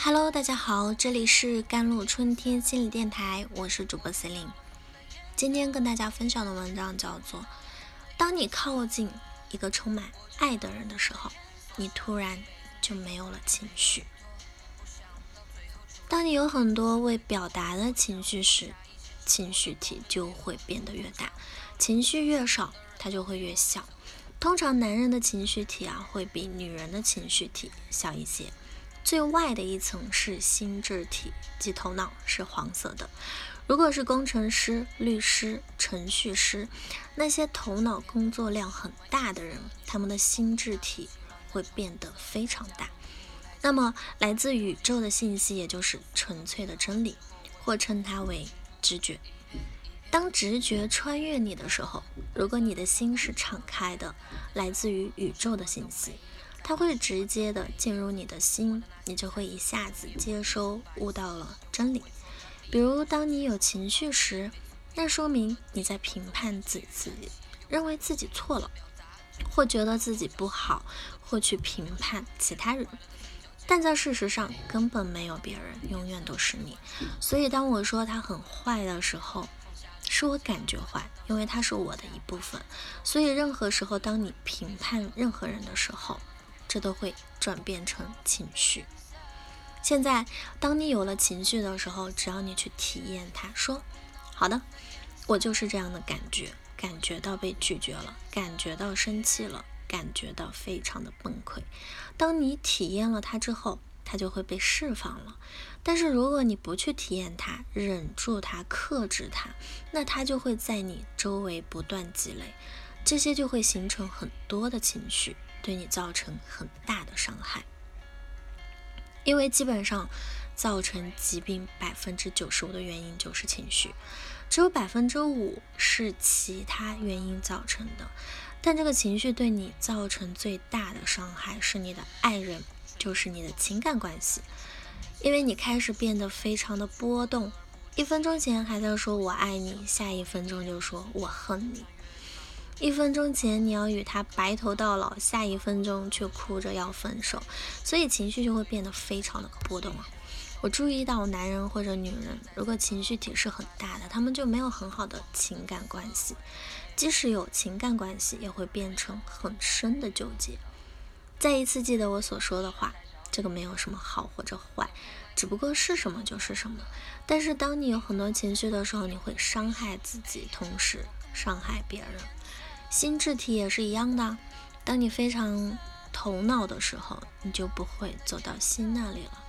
Hello，大家好，这里是甘露春天心理电台，我是主播 c e l i n e 今天跟大家分享的文章叫做：当你靠近一个充满爱的人的时候，你突然就没有了情绪。当你有很多未表达的情绪时，情绪体就会变得越大；情绪越少，它就会越小。通常男人的情绪体啊，会比女人的情绪体小一些。最外的一层是心智体，即头脑是黄色的。如果是工程师、律师、程序师，那些头脑工作量很大的人，他们的心智体会变得非常大。那么，来自宇宙的信息，也就是纯粹的真理，或称它为直觉。当直觉穿越你的时候，如果你的心是敞开的，来自于宇宙的信息。它会直接的进入你的心，你就会一下子接收悟到了真理。比如，当你有情绪时，那说明你在评判自己，认为自己错了，或觉得自己不好，或去评判其他人。但在事实上，根本没有别人，永远都是你。所以，当我说他很坏的时候，是我感觉坏，因为他是我的一部分。所以，任何时候，当你评判任何人的时候，这都会转变成情绪。现在，当你有了情绪的时候，只要你去体验它，说：“好的，我就是这样的感觉，感觉到被拒绝了，感觉到生气了，感觉到非常的崩溃。”当你体验了它之后，它就会被释放了。但是，如果你不去体验它，忍住它，克制它，那它就会在你周围不断积累，这些就会形成很多的情绪。对你造成很大的伤害，因为基本上造成疾病百分之九十五的原因就是情绪，只有百分之五是其他原因造成的。但这个情绪对你造成最大的伤害是你的爱人，就是你的情感关系，因为你开始变得非常的波动，一分钟前还在说我爱你，下一分钟就说我恨你。一分钟前你要与他白头到老，下一分钟却哭着要分手，所以情绪就会变得非常的波动啊。我注意到男人或者女人，如果情绪体是很大的，他们就没有很好的情感关系，即使有情感关系，也会变成很深的纠结。再一次记得我所说的话，这个没有什么好或者坏，只不过是什么就是什么。但是当你有很多情绪的时候，你会伤害自己，同时伤害别人。心智体也是一样的，当你非常头脑的时候，你就不会走到心那里了。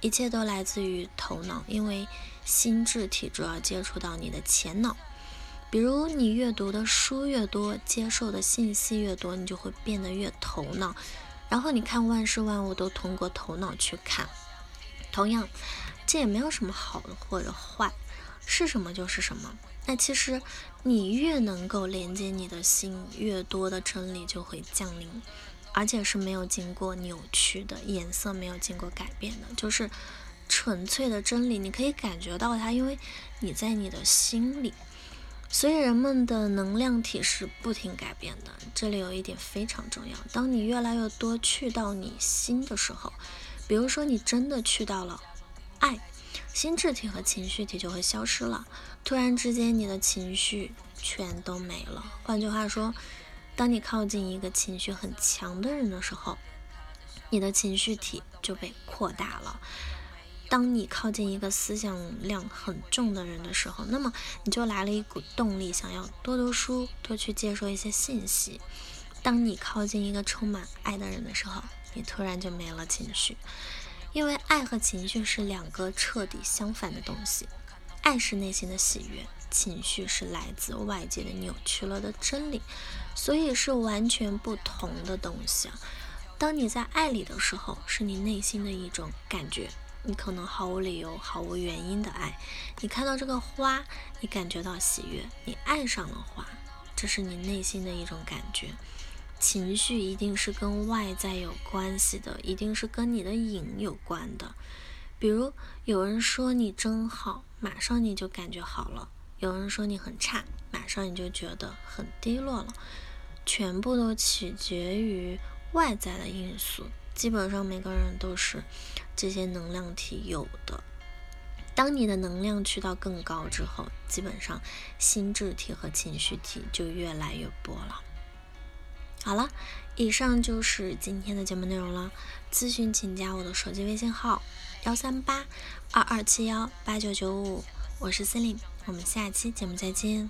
一切都来自于头脑，因为心智体主要接触到你的前脑。比如你阅读的书越多，接受的信息越多，你就会变得越头脑。然后你看万事万物都通过头脑去看。同样，这也没有什么好的或者坏，是什么就是什么。那其实，你越能够连接你的心，越多的真理就会降临，而且是没有经过扭曲的，颜色没有经过改变的，就是纯粹的真理。你可以感觉到它，因为你在你的心里。所以人们的能量体是不停改变的。这里有一点非常重要：当你越来越多去到你心的时候，比如说你真的去到了爱。心智体和情绪体就会消失了，突然之间你的情绪全都没了。换句话说，当你靠近一个情绪很强的人的时候，你的情绪体就被扩大了。当你靠近一个思想量很重的人的时候，那么你就来了一股动力，想要多读书，多去接受一些信息。当你靠近一个充满爱的人的时候，你突然就没了情绪。因为爱和情绪是两个彻底相反的东西，爱是内心的喜悦，情绪是来自外界的扭曲了的真理，所以是完全不同的东西啊。当你在爱里的时候，是你内心的一种感觉，你可能毫无理由、毫无原因的爱。你看到这个花，你感觉到喜悦，你爱上了花，这是你内心的一种感觉。情绪一定是跟外在有关系的，一定是跟你的瘾有关的。比如有人说你真好，马上你就感觉好了；有人说你很差，马上你就觉得很低落了。全部都取决于外在的因素，基本上每个人都是这些能量体有的。当你的能量去到更高之后，基本上心智体和情绪体就越来越薄了。好了，以上就是今天的节目内容了。咨询请加我的手机微信号：幺三八二二七幺八九九五，我是森林我们下期节目再见。